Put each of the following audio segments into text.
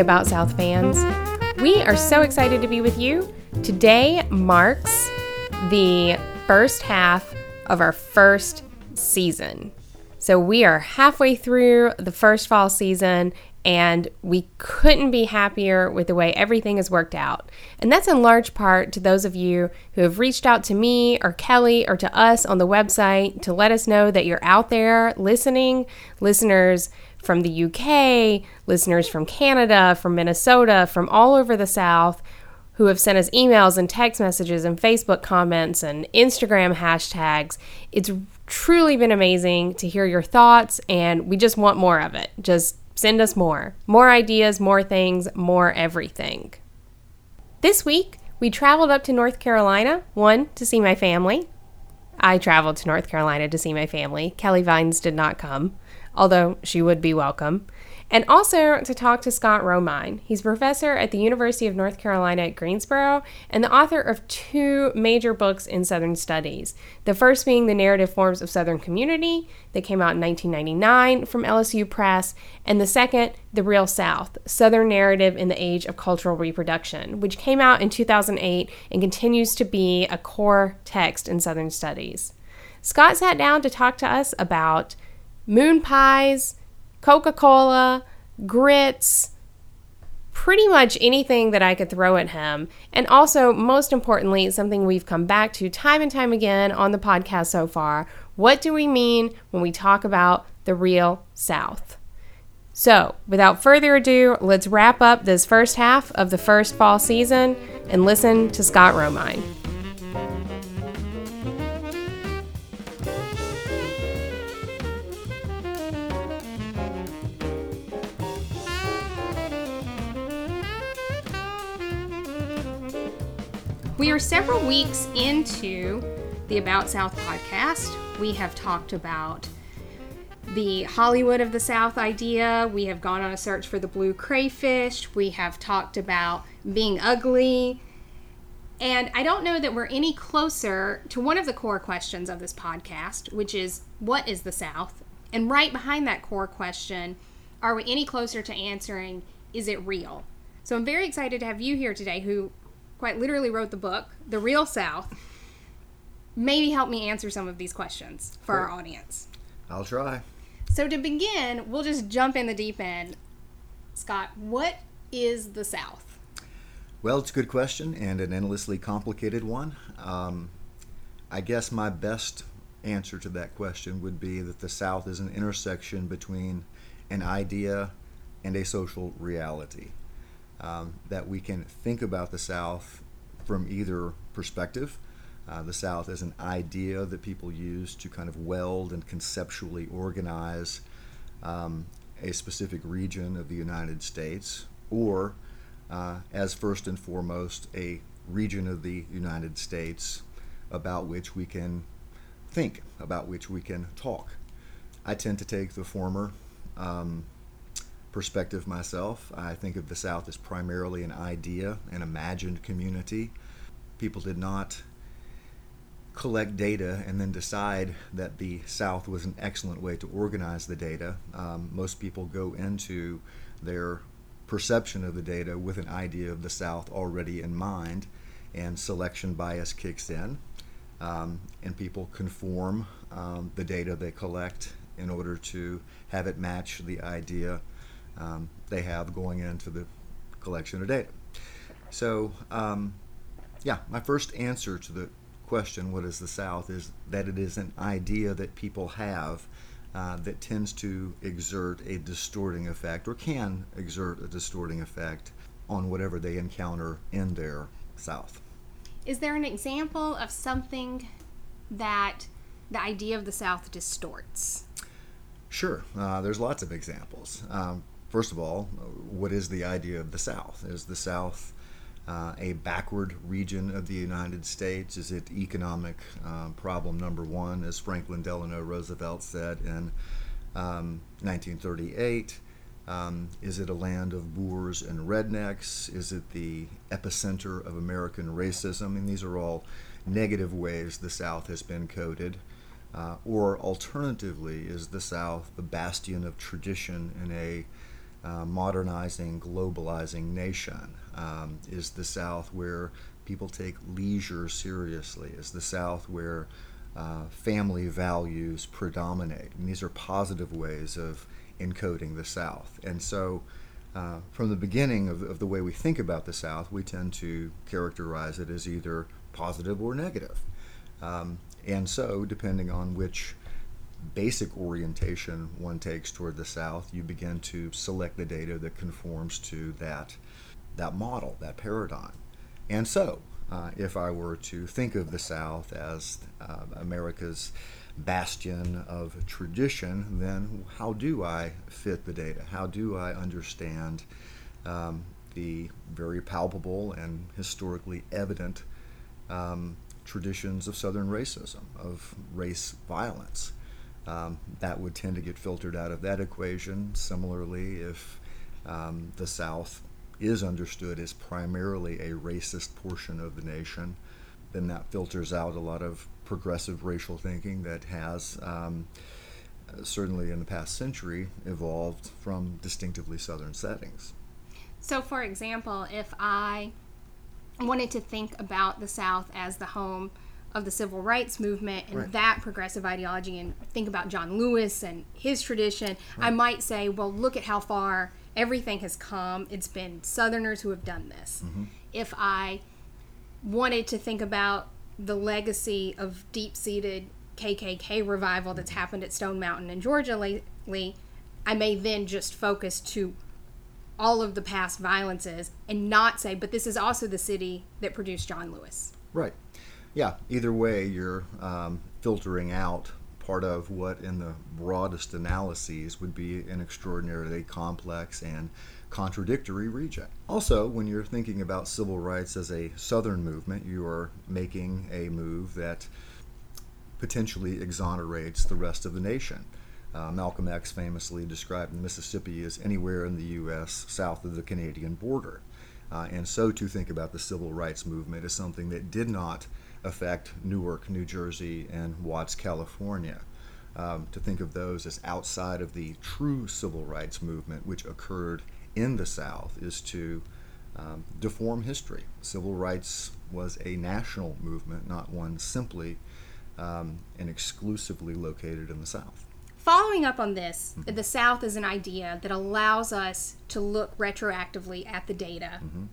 About South fans. We are so excited to be with you. Today marks the first half of our first season. So we are halfway through the first fall season, and we couldn't be happier with the way everything has worked out. And that's in large part to those of you who have reached out to me or Kelly or to us on the website to let us know that you're out there listening, listeners from the UK, listeners from Canada, from Minnesota, from all over the South who have sent us emails and text messages and Facebook comments and Instagram hashtags. It's truly been amazing to hear your thoughts, and we just want more of it. Just send us more. More ideas, more things, more everything. This week, we traveled up to North Carolina, one, to see my family. I traveled to North Carolina to see my family. Kelly Vines did not come although she would be welcome. And also to talk to Scott Romine. He's professor at the University of North Carolina at Greensboro and the author of two major books in Southern Studies. The first being The Narrative Forms of Southern Community, that came out in 1999 from LSU Press, and the second, The Real South Southern Narrative in the Age of Cultural Reproduction, which came out in 2008 and continues to be a core text in Southern Studies. Scott sat down to talk to us about moon pies, Coca Cola, grits, pretty much anything that I could throw at him. And also, most importantly, something we've come back to time and time again on the podcast so far what do we mean when we talk about the real South? So, without further ado, let's wrap up this first half of the first fall season and listen to Scott Romine. We are several weeks into the About South podcast. We have talked about the Hollywood of the South idea. We have gone on a search for the blue crayfish. We have talked about being ugly. And I don't know that we're any closer to one of the core questions of this podcast, which is what is the South? And right behind that core question, are we any closer to answering is it real? So I'm very excited to have you here today who quite literally wrote the book, The Real South, maybe help me answer some of these questions for our audience. I'll try. So to begin, we'll just jump in the deep end. Scott, what is the South? Well, it's a good question and an endlessly complicated one. Um, I guess my best answer to that question would be that the South is an intersection between an idea and a social reality um, that we can think about the South from either perspective. Uh, the South as an idea that people use to kind of weld and conceptually organize um, a specific region of the United States, or uh, as first and foremost a region of the United States about which we can think, about which we can talk. I tend to take the former. Um, perspective myself. I think of the South as primarily an idea, an imagined community. People did not collect data and then decide that the South was an excellent way to organize the data. Um, most people go into their perception of the data with an idea of the South already in mind, and selection bias kicks in, um, and people conform um, the data they collect in order to have it match the idea um, they have going into the collection of data. So, um, yeah, my first answer to the question, what is the South, is that it is an idea that people have uh, that tends to exert a distorting effect or can exert a distorting effect on whatever they encounter in their South. Is there an example of something that the idea of the South distorts? Sure, uh, there's lots of examples. Um, first of all, what is the idea of the South? Is the South uh, a backward region of the United States? Is it economic uh, problem number one, as Franklin Delano Roosevelt said in um, 1938? Um, is it a land of boors and rednecks? Is it the epicenter of American racism? I mean, these are all negative ways the South has been coded. Uh, or alternatively, is the South the bastion of tradition in a uh, modernizing, globalizing nation? Um, is the South where people take leisure seriously? Is the South where uh, family values predominate? And these are positive ways of encoding the South. And so, uh, from the beginning of, of, the way we think about the South, we tend to characterize it as either positive or negative. Um, and so, depending on which basic orientation one takes toward the South, you begin to select the data that conforms to that, that model, that paradigm. And so, uh, if I were to think of the South as uh, America's bastion of tradition, then how do I fit the data? How do I understand um, the very palpable and historically evident um, traditions of Southern racism, of race violence? Um, that would tend to get filtered out of that equation. Similarly, if um, the South is understood as primarily a racist portion of the nation, then that filters out a lot of progressive racial thinking that has um, certainly in the past century evolved from distinctively southern settings. So, for example, if I wanted to think about the South as the home of the civil rights movement and right. that progressive ideology and think about John Lewis and his tradition, right. I might say, well, look at how far everything has come. It's been Southerners who have done this. Mm-hmm. If I wanted to think about the legacy of deep seated KKK revival that's happened at Stone Mountain in Georgia lately, I may then just focus to all of the past violences and not say, but this is also the city that produced John Lewis. Right. Yeah. Either way, you're um, filtering out part of what, in the broadest analyses, would be an extraordinarily complex and contradictory reject. Also, when you're thinking about civil rights as a Southern movement, you are making a move that potentially exonerates the rest of the nation. Uh, Malcolm X famously described Mississippi as anywhere in the U.S. south of the Canadian border. Uh, and so to think about the civil rights movement as something that did not affect Newark, New Jersey, and Watts, California. Um, to think of those as outside of the true civil rights movement, which occurred in the South is to um, deform history. Civil rights was a national movement, not one simply um, and exclusively located in the South. Following up on this, mm-hmm. the South is an idea that allows us to look retroactively at the data mm-hmm.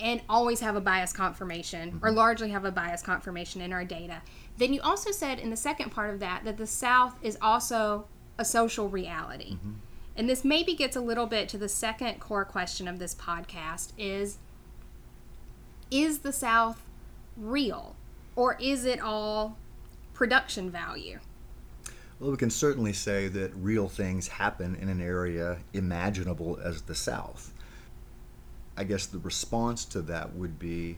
And always have a bias confirmation, mm-hmm. or largely have a bias confirmation in our data. Then you also said in the second part of that that the South is also a social reality. Mm-hmm and this maybe gets a little bit to the second core question of this podcast is is the south real or is it all production value well we can certainly say that real things happen in an area imaginable as the south i guess the response to that would be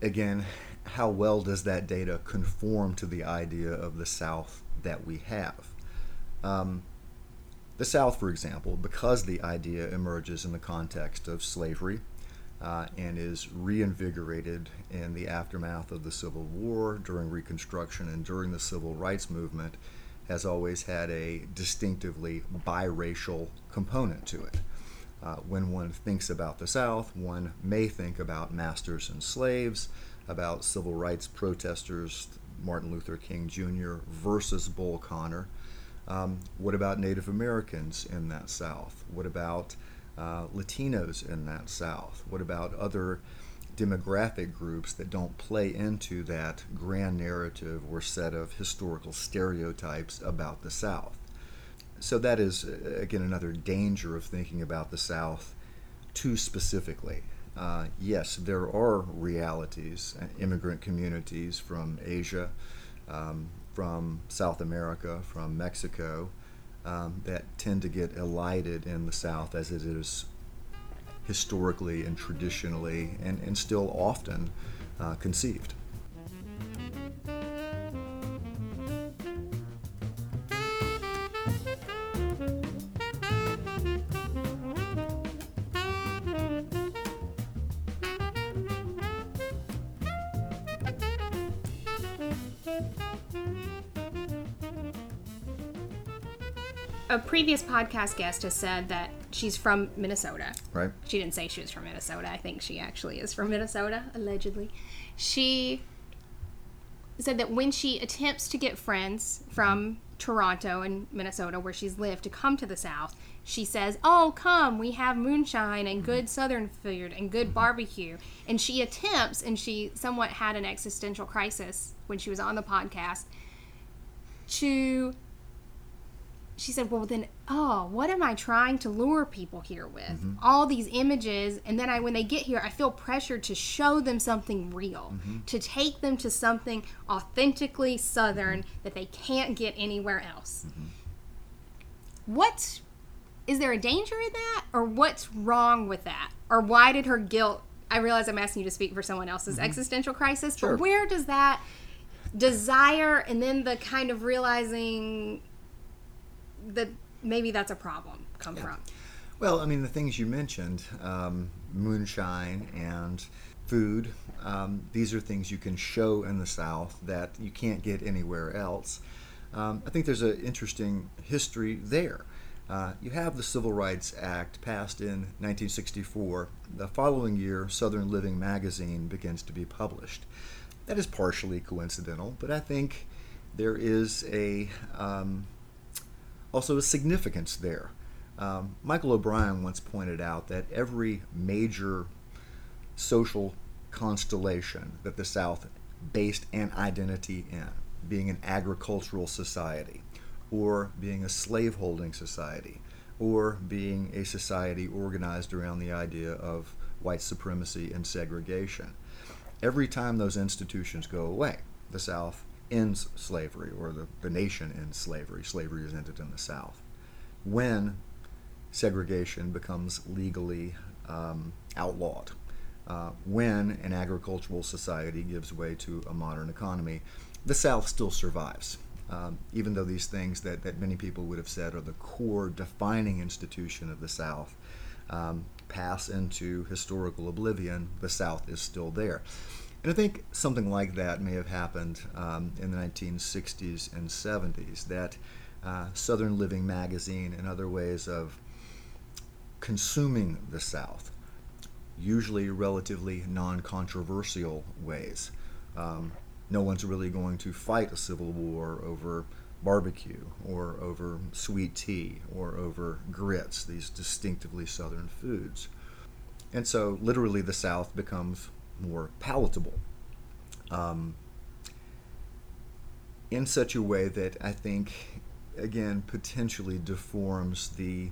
again how well does that data conform to the idea of the south that we have um, the South, for example, because the idea emerges in the context of slavery uh, and is reinvigorated in the aftermath of the Civil War, during Reconstruction, and during the Civil Rights Movement, has always had a distinctively biracial component to it. Uh, when one thinks about the South, one may think about masters and slaves, about civil rights protesters, Martin Luther King Jr. versus Bull Connor. Um, what about Native Americans in that South? What about uh, Latinos in that South? What about other demographic groups that don't play into that grand narrative or set of historical stereotypes about the South? So, that is, uh, again, another danger of thinking about the South too specifically. Uh, yes, there are realities, uh, immigrant communities from Asia, um, from South America, from Mexico, um, that tend to get elided in the South as it is historically and traditionally and, and still often uh, conceived. A previous podcast guest has said that she's from Minnesota. Right. She didn't say she was from Minnesota. I think she actually is from Minnesota, allegedly. She said that when she attempts to get friends from Toronto and Minnesota, where she's lived, to come to the South, she says, Oh, come, we have moonshine and good mm-hmm. Southern food and good mm-hmm. barbecue. And she attempts, and she somewhat had an existential crisis when she was on the podcast, to she said, Well, then, oh, what am I trying to lure people here with? Mm-hmm. All these images. And then I, when they get here, I feel pressured to show them something real, mm-hmm. to take them to something authentically Southern mm-hmm. that they can't get anywhere else. What's, there a danger in that? Or what's wrong with that? Or why did her guilt, I realize I'm asking you to speak for someone else's existential crisis, Sure. but where does that desire and then the kind of realizing that maybe that's a problem come from. Well, I mean, the things you mentioned, um, moonshine and food, um, these are things you can show in the South that you can't get anywhere else. Um, I think there's an interesting history there. Uh, you have the Civil Rights Act passed in 1964. The following year, Southern Living magazine begins to be published. That is partially coincidental, but I think there is a um, also a significance there. Um, Michael O'Brien once pointed out that every major social constellation that the South based an identity in, being an agricultural society, or being a slaveholding society, or being a society organized around the idea of white supremacy and segregation. Every time those institutions go away, the South ends slavery, or the, the nation ends slavery. Slavery is ended in the South. When segregation becomes legally um, outlawed, uh, when an agricultural society gives way to a modern economy, the South still survives. Um, even though these things that, that many people would have said are the core defining institution of the South um, pass into historical oblivion, the South is still there. And I think something like that may have happened um, in the 1960s and 70s, that uh, Southern Living magazine and other ways of consuming the South, usually relatively non controversial ways. Um, no one's really going to fight a civil war over barbecue or over sweet tea or over grits, these distinctively Southern foods. And so, literally, the South becomes more palatable um, in such a way that I think, again, potentially deforms the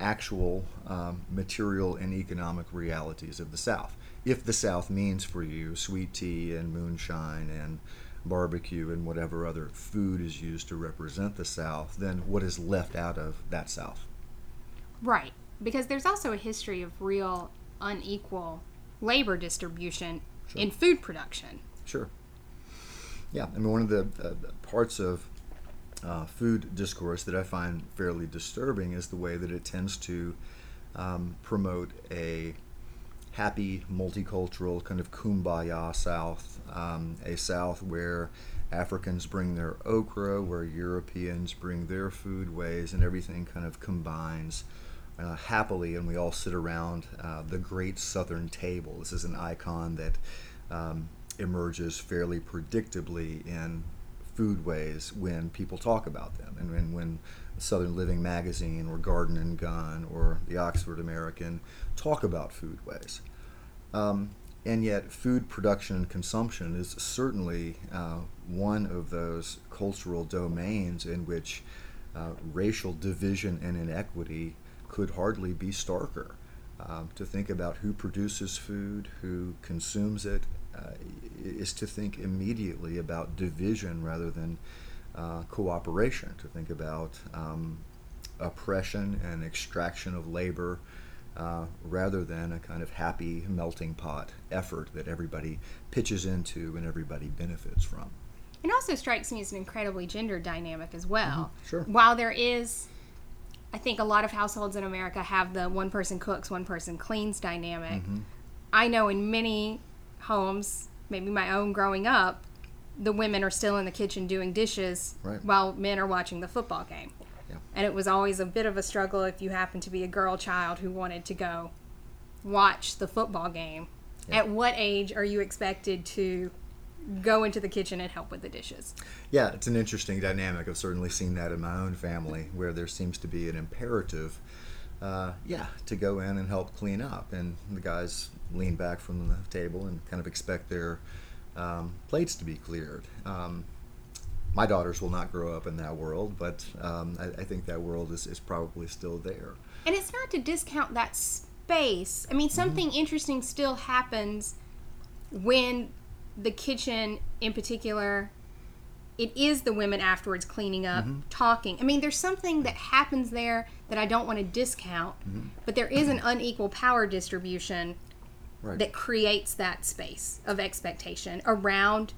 actual um, material and economic realities of the South. If the South means for you sweet tea and moonshine and barbecue and whatever other food is used to represent the South, then what is left out of that South? Right. Because there's also a history of real unequal labor distribution in food production. Sure. Yeah, I mean, one of the uh, parts of uh, food discourse that I find fairly disturbing is the way that it tends to um, promote a happy, multicultural, kind of kumbaya South, um, a South where Africans bring their okra, where Europeans bring their food ways, and everything kind of combines uh, happily, and we all sit around uh, the great Southern table. This is an icon that um, emerges fairly predictably in foodways when people talk about them, and when, Southern Living magazine or Garden and Gun or the Oxford American talk about foodways. Um, and yet, food production and consumption is certainly uh, one of those cultural domains in which uh, racial division and inequity could hardly be starker. Um, to think about who produces food, who consumes it, uh, is to think immediately about division rather than uh, cooperation, to think about um, oppression and extraction of labor uh, rather than a kind of happy melting pot effort that everybody pitches into and everybody benefits from. It also strikes me as an incredibly gender dynamic as well. sure. While there is, I think a lot of households in America have the one person cooks, one person cleans dynamic. Mm-hmm. I know in many homes, maybe my own growing up, the women are still in the kitchen doing dishes Right. while men are watching the football game. Yeah. and it was always a bit of a struggle if you happened to be a girl child who wanted to go watch the football game. Yeah. At what age are you expected to go into the kitchen and help with the dishes? Yeah, it's an interesting dynamic. I've certainly seen that in my own family where there seems to be an imperative, uh, yeah, to go in and help clean up. And the guys lean back from the table and kind of expect their um, plates to be cleared. Um, my daughters will not grow up in that world, but um, I, I think that world is, is probably still there. And it's not to discount that space. I mean, something interesting still happens when the kitchen, in particular, it is the women afterwards cleaning up, talking. I mean, there's something that happens there that I don't want to discount, but there is an unequal power distribution Right. that creates that space of expectation around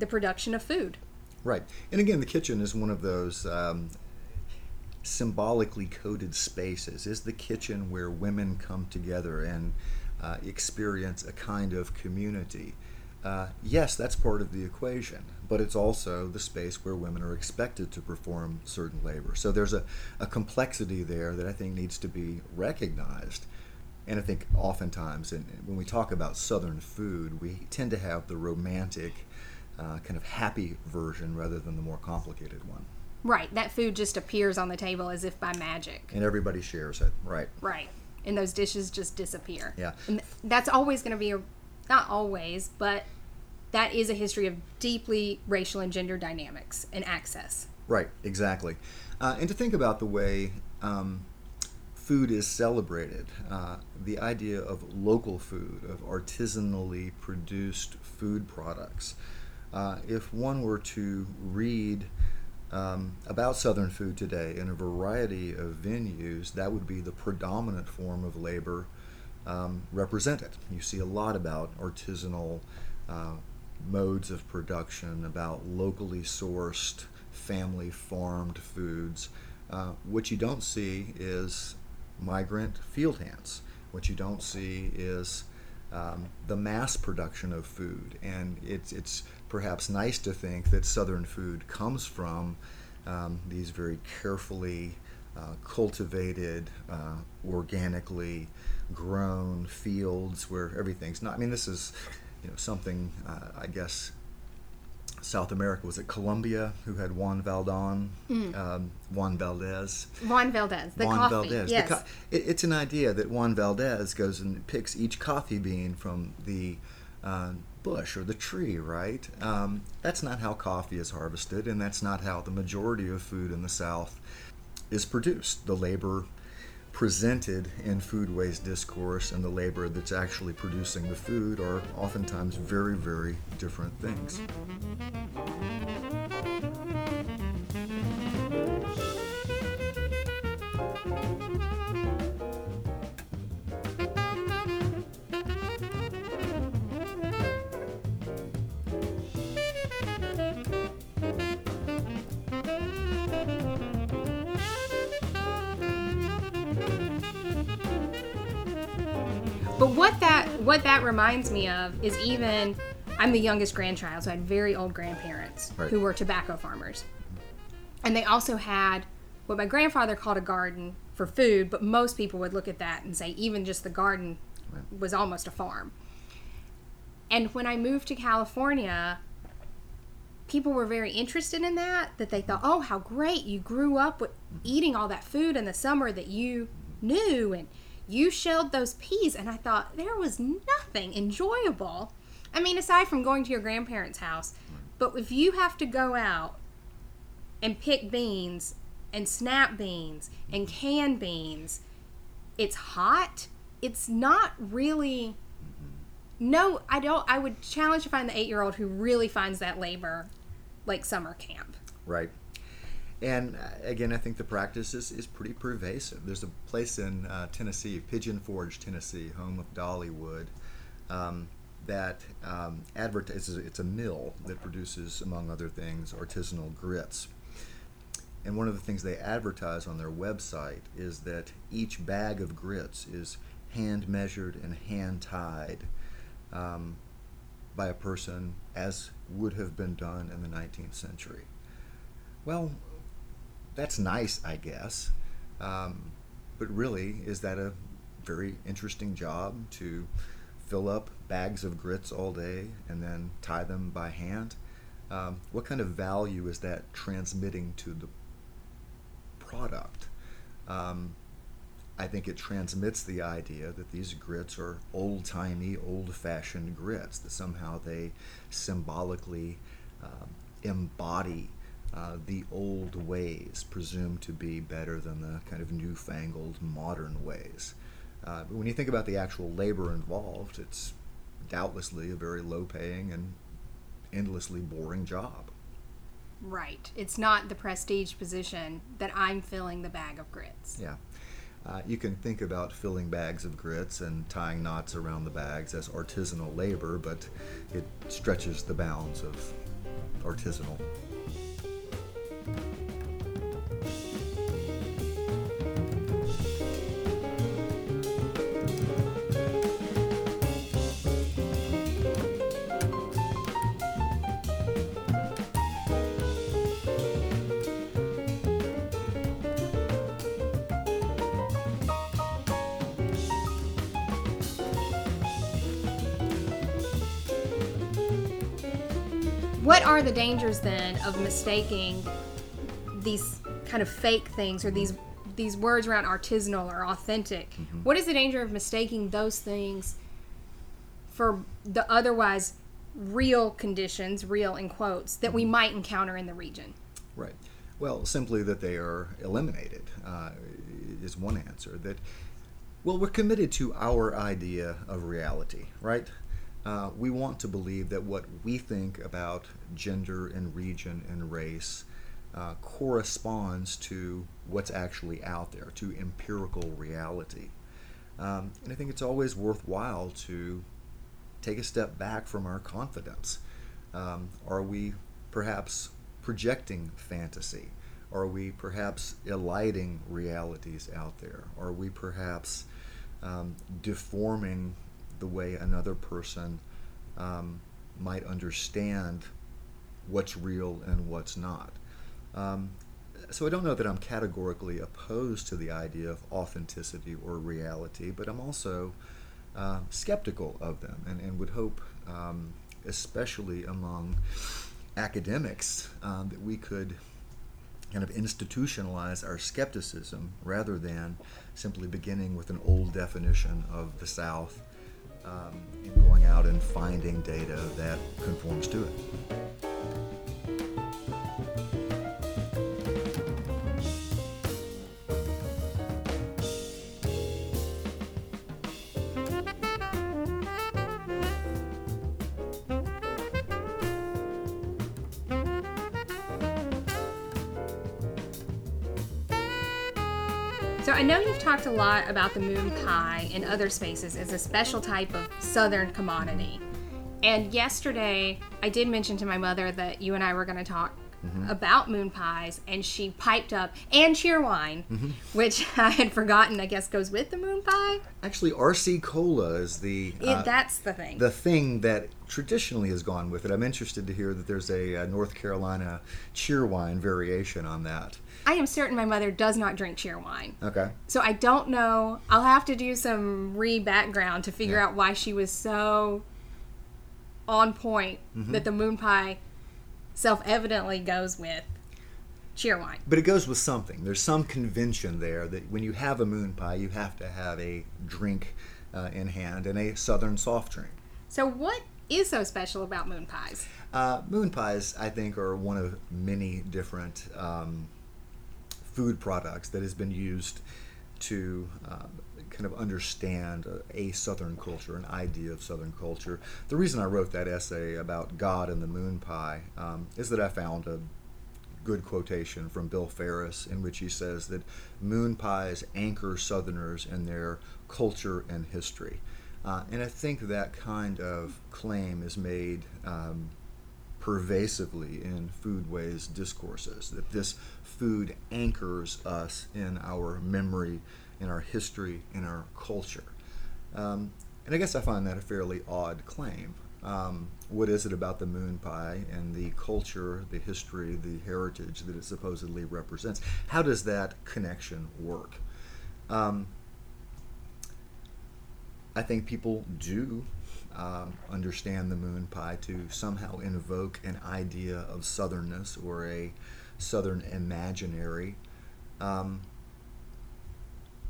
the production of food. Right. And again, the kitchen is one of those um, symbolically coded spaces. Is the kitchen where women come together and uh, experience a kind of community? Uh, yes, that's part of the equation, but it's also the space where women are expected to perform certain labor. So there's a, a complexity there that I think needs to be recognized. And I think oftentimes, in, when we talk about Southern food, we tend to have the romantic, uh, kind of happy version rather than the more complicated one. Right, that food just appears on the table as if by magic. And everybody shares it, right? Right. And those dishes just disappear. Yeah. And th- that's always going to be a, not always, but that is a history of deeply racial and gender dynamics and access. Right, exactly. Uh, and to think about the way um, food is celebrated, uh, the idea of local food, of artisanally produced food products. Uh, if one were to read um, about Southern food today in a variety of venues, that would be the predominant form of labor um, represented. You see a lot about artisanal uh, modes of production, about locally sourced, family farmed foods. Uh, what you don't see is migrant field hands. What you don't see is um, the mass production of food, and it's it's perhaps nice to think that Southern food comes from um, these very carefully uh, cultivated, uh, organically grown fields where everything's not. I mean, this is you know something uh, I guess South America was it Colombia who had Juan Valdon, um, Juan Valdez. Juan Valdez, the Juan coffee. Valdez. The Yes. co- it, it's an idea that Juan Valdez goes and picks each coffee bean from the uh, bush or the tree, right? Um, that's not how coffee is harvested, and that's not how the majority of food in the South is produced. The labor presented in foodways discourse and the labor that's actually producing the food are oftentimes very, very different things. But what that what that reminds me of is even I'm the youngest grandchild, so I had very old grandparents Right. who were tobacco farmers. And they also had what my grandfather called a garden for food, but most people would look at that and say even just the garden was almost a farm. And when I moved to California, people were very interested in that that they thought oh how great you grew up with eating all that food in the summer that you knew and you shelled those peas and i thought there was nothing enjoyable i mean aside from going to your grandparents house but if you have to go out and pick beans and snap beans and mm-hmm. can beans it's hot it's not really mm-hmm. no i don't i would challenge to find the eight year old who really finds that labor like summer camp. Right. And uh, again, I think the practice is, is pretty pervasive. There's a place in uh, Tennessee, Pigeon Forge, Tennessee, home of Dollywood, um, that um, advertises. It's a mill that produces, among other things, artisanal grits. And one of the things they advertise on their website is that each bag of grits is hand measured and hand tied um, by a person as would have been done in the 19th century. Well, that's nice, I guess. Um, but really, is that a very interesting job to fill up bags of grits all day and then tie them by hand? Um, what kind of value is that transmitting to the product? Um, I think it transmits the idea that these grits are old timey, old fashioned grits, that somehow they symbolically um, embody uh, the old ways, presumed to be better than the kind of newfangled modern ways. Uh, but when you think about the actual labor involved, it's doubtlessly a very low paying and endlessly boring job. Right. It's not the prestige position that I'm filling the bag of grits. Yeah. Uh, you can think about filling bags of grits and tying knots around the bags as artisanal labor, but it stretches the bounds of artisanal. What are the dangers then of mistaking these kind of fake things or these these words around artisanal or authentic? What is the danger of mistaking those things for the otherwise real conditions, real in quotes, that we might encounter in the region? Right. Well, simply that they are eliminated uh, is one answer. That, well, we're committed to our idea of reality, right? Uh, we want to believe that what we think about gender and region and race uh, corresponds to what's actually out there, to empirical reality. Um, and I think it's always worthwhile to take a step back from our confidence. Um, are we perhaps projecting fantasy? Are we perhaps eliding realities out there? Are we perhaps um, deforming the way another person um, might understand what's real and what's not? Um, so I don't know that I'm categorically opposed to the idea of authenticity or reality, but I'm also uh, skeptical of them and, and would hope, um, especially among academics, um, that we could kind of institutionalize our skepticism rather than simply beginning with an old definition of the South um, and going out and finding data that conforms to it. So I know you've talked a lot about the moon pie in other spaces as a special type of southern commodity. And yesterday I did mention to my mother that you and I were going to talk about moon pies and she piped up and cheerwine, which I had forgotten I guess goes with the moon pie. Actually, RC Cola is the It, uh, that's the thing. the thing that traditionally has gone with it. I'm interested to hear that there's a, uh North Carolina cheerwine variation on that. I am certain my mother does not drink cheerwine. Okay. So I don't know. I'll have to do some re background to figure Yeah. out why she was so on point Mm-hmm. that the moon pie self evidently goes with cheerwine. But it goes with something. There's some convention there that when you have a moon pie, you have to have a drink uh, in hand and a southern soft drink. So what is so special about moon pies? Uh, moon pies, I think, are one of many different um, food products that has been used to uh, kind of understand a, Southern culture, an idea of Southern culture. The reason I wrote that essay about God and the moon pie um, is that I found a good quotation from Bill Ferris in which he says that moon pies anchor Southerners in their culture and history. Uh, and I think that kind of claim is made um, pervasively in foodways discourses, that this food anchors us in our memory, in our history, in our culture. Um, and I guess I find that a fairly odd claim. Um, what is it about the moon pie and the culture, the history, the heritage that it supposedly represents? How does that connection work? Um, I think people do um, understand the moon pie to somehow invoke an idea of southernness or a southern imaginary. Um,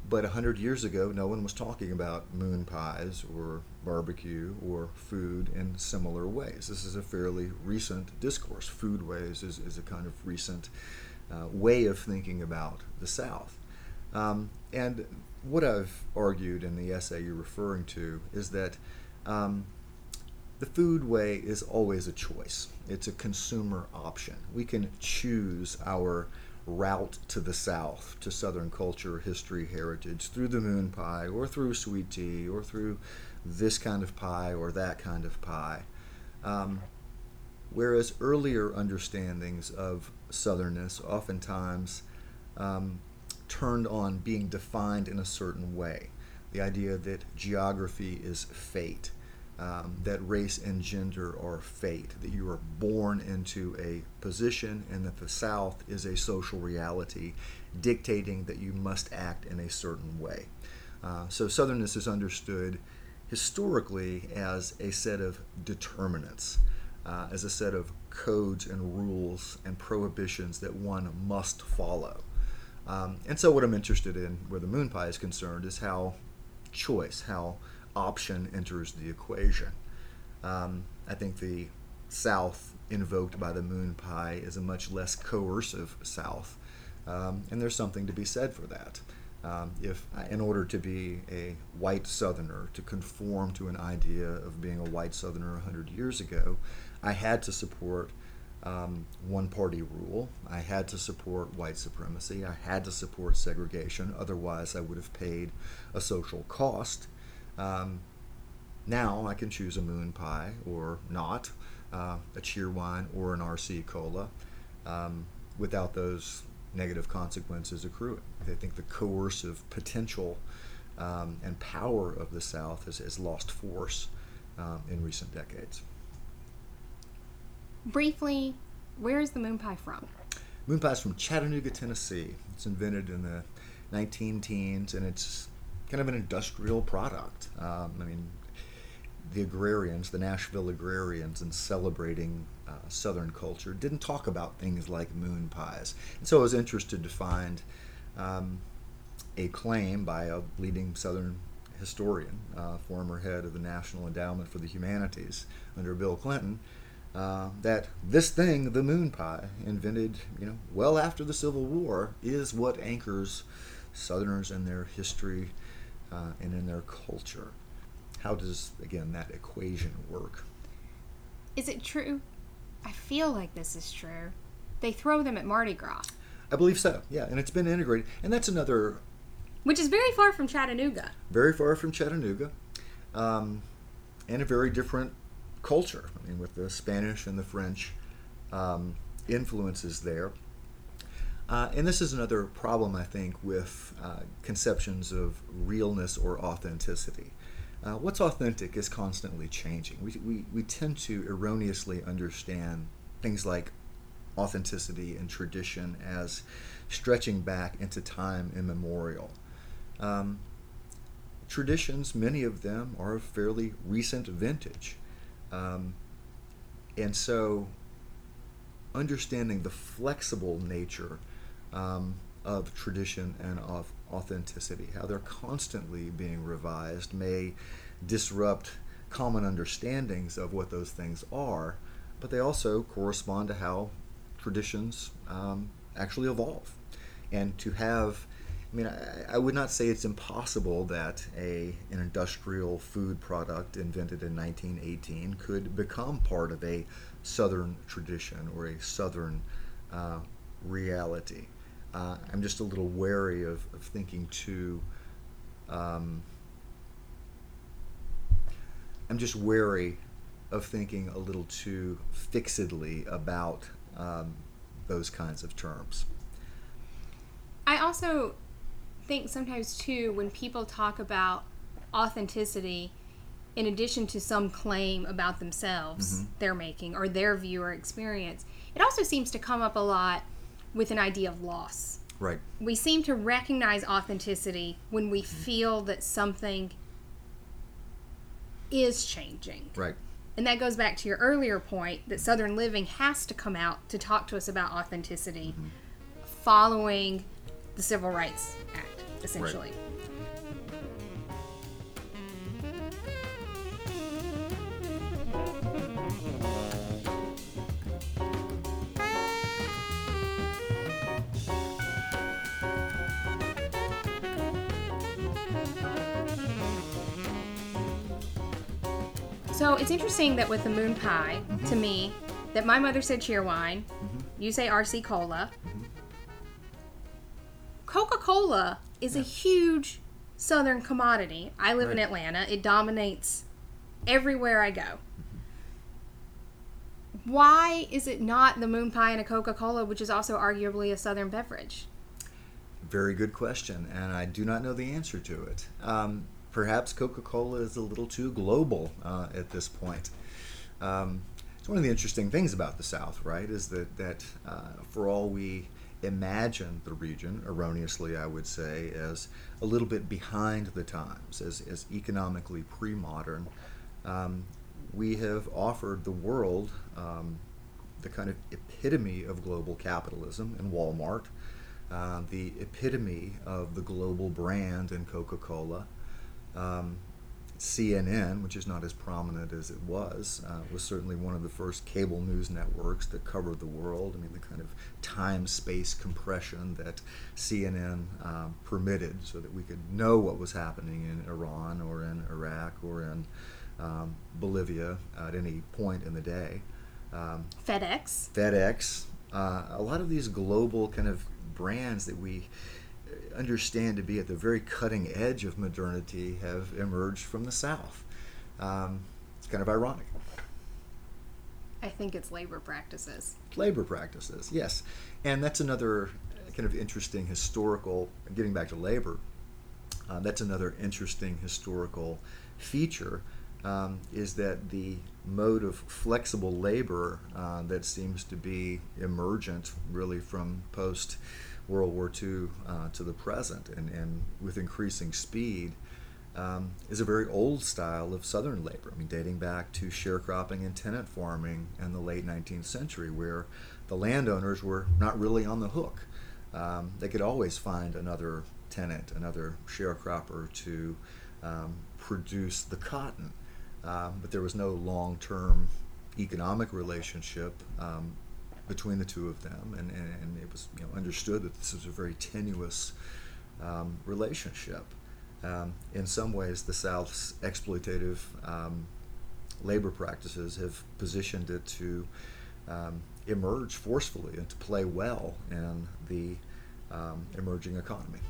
but a hundred years ago, no one was talking about moon pies or barbecue or food in similar ways. This is a fairly recent discourse. Foodways is, is a kind of recent uh, way of thinking about the South. Um, and what I've argued in the essay you're referring to is that um, the food way is always a choice. It's a consumer option. We can choose our route to the South, to Southern culture, history, heritage, through the moon pie, or through sweet tea, or through this kind of pie or that kind of pie. Um, whereas earlier understandings of Southernness oftentimes um, turned on being defined in a certain way. The idea that geography is fate, um, that race and gender are fate, that you are born into a position, and that the South is a social reality dictating that you must act in a certain way. Uh, so, Southernness is understood historically as a set of determinants, uh, as a set of codes and rules and prohibitions that one must follow. Um, and so, what I'm interested in, where the moon pie is concerned, is how choice, how option enters the equation. Um, I think the South invoked by the moon pie is a much less coercive South, um, and there's something to be said for that. Um, if, in order to be a white Southerner, to conform to an idea of being a white Southerner 100 years ago, I had to support um, one party rule. I had to support white supremacy. I had to support segregation. Otherwise, I would have paid a social cost. Um, now I can choose a moon pie or not, uh, a cheerwine or an RC cola, um, without those negative consequences accruing. I think the coercive potential um, and power of the South has, has lost force um, in recent decades. Briefly, where is the moon pie from? Moon pie is from Chattanooga, Tennessee. It's invented in the 19 teens, and it's kind of an industrial product. Um, I mean, the agrarians, the Nashville agrarians, in celebrating uh, Southern culture, didn't talk about things like moon pies. And so I was interested to find um, a claim by a leading Southern historian, uh, former head of the National Endowment for the Humanities under Bill Clinton, uh, that this thing, the moon pie, invented you know well after the Civil War, is what anchors Southerners in their history uh, and in their culture. How does again that equation work? Is it true? I feel like this is true. They throw them at Mardi Gras. I believe so. Yeah, and it's been integrated, and that's another. Which is very far from Chattanooga. Very far from Chattanooga, um, and a very different culture. I mean, with the Spanish and the French um, influences there. Uh, and this is another problem, I think, with uh, conceptions of realness or authenticity. Uh, what's authentic is constantly changing. We, we, we tend to erroneously understand things like authenticity and tradition as stretching back into time immemorial. Um, traditions, many of them, are of fairly recent vintage. Um, and so, understanding the flexible nature um, of tradition and of authenticity, how they're constantly being revised, may disrupt common understandings of what those things are, but they also correspond to how traditions um, actually evolve. And to have I mean, I, I, would not say it's impossible that a an industrial food product invented in 1918 could become part of a Southern tradition or a Southern uh, reality. Uh, I'm just a little wary of, of thinking too. Um, I'm just wary of thinking a little too fixedly about um, those kinds of terms. I also think sometimes too when people talk about authenticity in addition to some claim about themselves mm-hmm. they're making or their viewer experience, it also seems to come up a lot with an idea of loss. Right. We seem to recognize authenticity when we mm-hmm. feel that something is changing. Right. And that goes back to your earlier point that Southern Living has to come out to talk to us about authenticity mm-hmm. following the Civil Rights Act, essentially. So it's interesting that with the moon pie, mm-hmm. to me, that my mother said cheerwine, mm-hmm. you say RC Cola. Coca Cola is a huge southern commodity. I live in Atlanta, it dominates everywhere I go. Why is it not the moon pie and a Coca Cola, which is also arguably a southern beverage? Very good question, and I do not know the answer to it. Um, perhaps Coca Cola is a little too global uh, at this point. Um, it's one of the interesting things about the South, right? Is that that uh, for all we imagine the region, erroneously, I would say, as a little bit behind the times, as, as economically pre-modern, um, we have offered the world um, the kind of epitome of global capitalism in Walmart, uh, the epitome of the global brand in Coca Cola. Um, CNN, which is not as prominent as it was, uh, was certainly one of the first cable news networks that covered the world. I mean, the kind of time space compression that CNN uh, permitted so that we could know what was happening in Iran or in Iraq or in um, Bolivia at any point in the day. Um, FedEx. FedEx, uh, a lot of these global kind of brands that we understand to be at the very cutting edge of modernity have emerged from the South. Um, it's kind of ironic. I think it's labor practices. Labor practices, yes. And that's another kind of interesting historical, getting back to labor, uh, that's another interesting historical feature. Um, is that the mode of flexible labor uh, that seems to be emergent really from post World War II uh, to the present and, and with increasing speed um, is a very old style of southern labor. I mean, dating back to sharecropping and tenant farming in the late 19th century, where the landowners were not really on the hook. Um, they could always find another tenant, another sharecropper to um, produce the cotton. Um, but there was no long term economic relationship um, between the two of them, and, and, and it was you know, understood that this was a very tenuous um, relationship. Um, in some ways, the South's exploitative um, labor practices have positioned it to um, emerge forcefully and to play well in the um, emerging economy.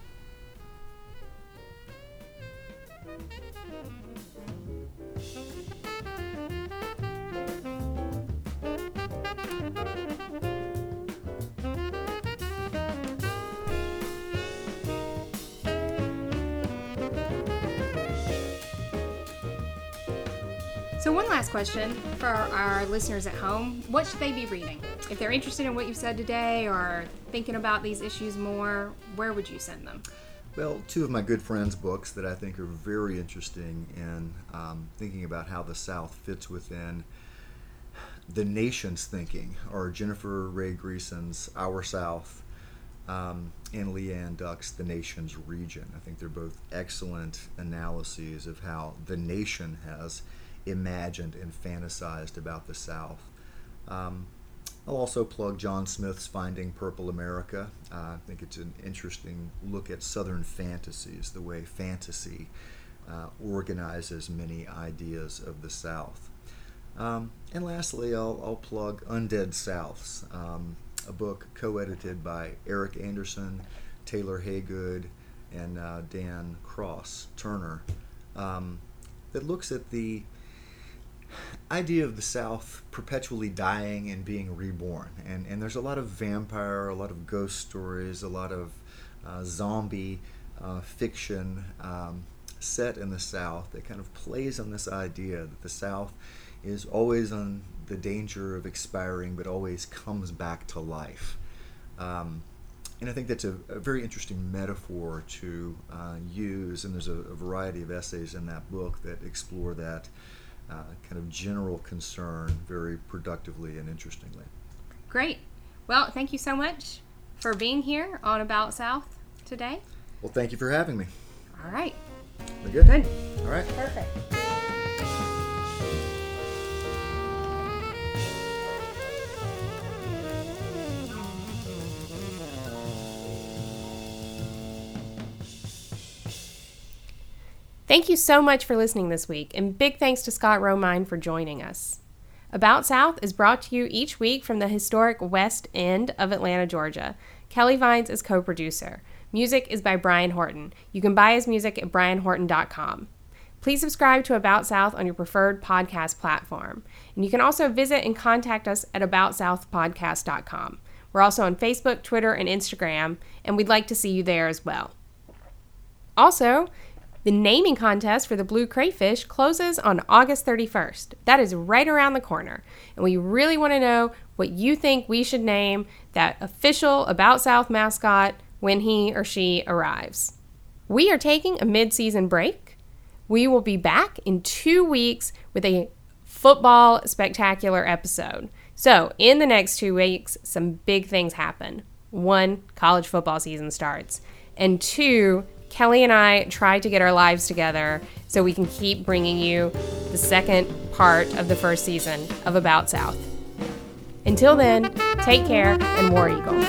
So, one last question for our listeners at home What should they be reading? If they're interested in what you've said today or thinking about these issues more, where would you send them? Well, two of my good friends' books that I think are very interesting in um, thinking about how the South fits within the nation's thinking are Jennifer Rae Greeson's Our South um, and Leigh Anne Duck's The Nation's Region. I think they're both excellent analyses of how the nation has imagined and fantasized about the South. Um, I'll also plug Jon Smith's Finding Purple America. Uh, I think it's an interesting look at Southern fantasies, the way fantasy uh, organizes many ideas of the South. Um, and lastly, I'll, I'll plug Undead Souths, um, a book co edited by Eric Anderson, Taylor Hagood, and uh, Dan Cross Turner, um, that looks at the idea of the South perpetually dying and being reborn. And, and there's a lot of vampire, a lot of ghost stories, a lot of uh, zombie uh, fiction um, set in the South that kind of plays on this idea that the South is always on the danger of expiring, but always comes back to life. Um, and I think that's a, a very interesting metaphor to uh, use, and there's a, a, variety of essays in that book that explore that uh, kind of general concern very productively and interestingly. Great. Well, thank you so much for being here on About South today. Well, thank you for having me. All right. We're good? Good. All right. Perfect. Thank you so much for listening this week, and big thanks to Scott Romine for joining us. About South is brought to you each week from the historic West End of Atlanta, Georgia. Kelly Vines is co producer. Music is by Brian Horton. You can buy his music at brianhorton.com. Please subscribe to About South on your preferred podcast platform. And you can also visit and contact us at AboutSouthPodcast.com. We're also on Facebook, Twitter, and Instagram, and we'd like to see you there as well. Also, the naming contest for the blue crayfish closes on August 31st. That is right around the corner. And we really want to know what you think we should name that official About South mascot when he or she arrives. We are taking a mid season break. We will be back in two weeks with a football spectacular episode. So, in the next two weeks, some big things happen. One, college football season starts. And two, Kelly and I try to get our lives together so we can keep bringing you the second part of the first season of About South. Until then, take care and War Eagle.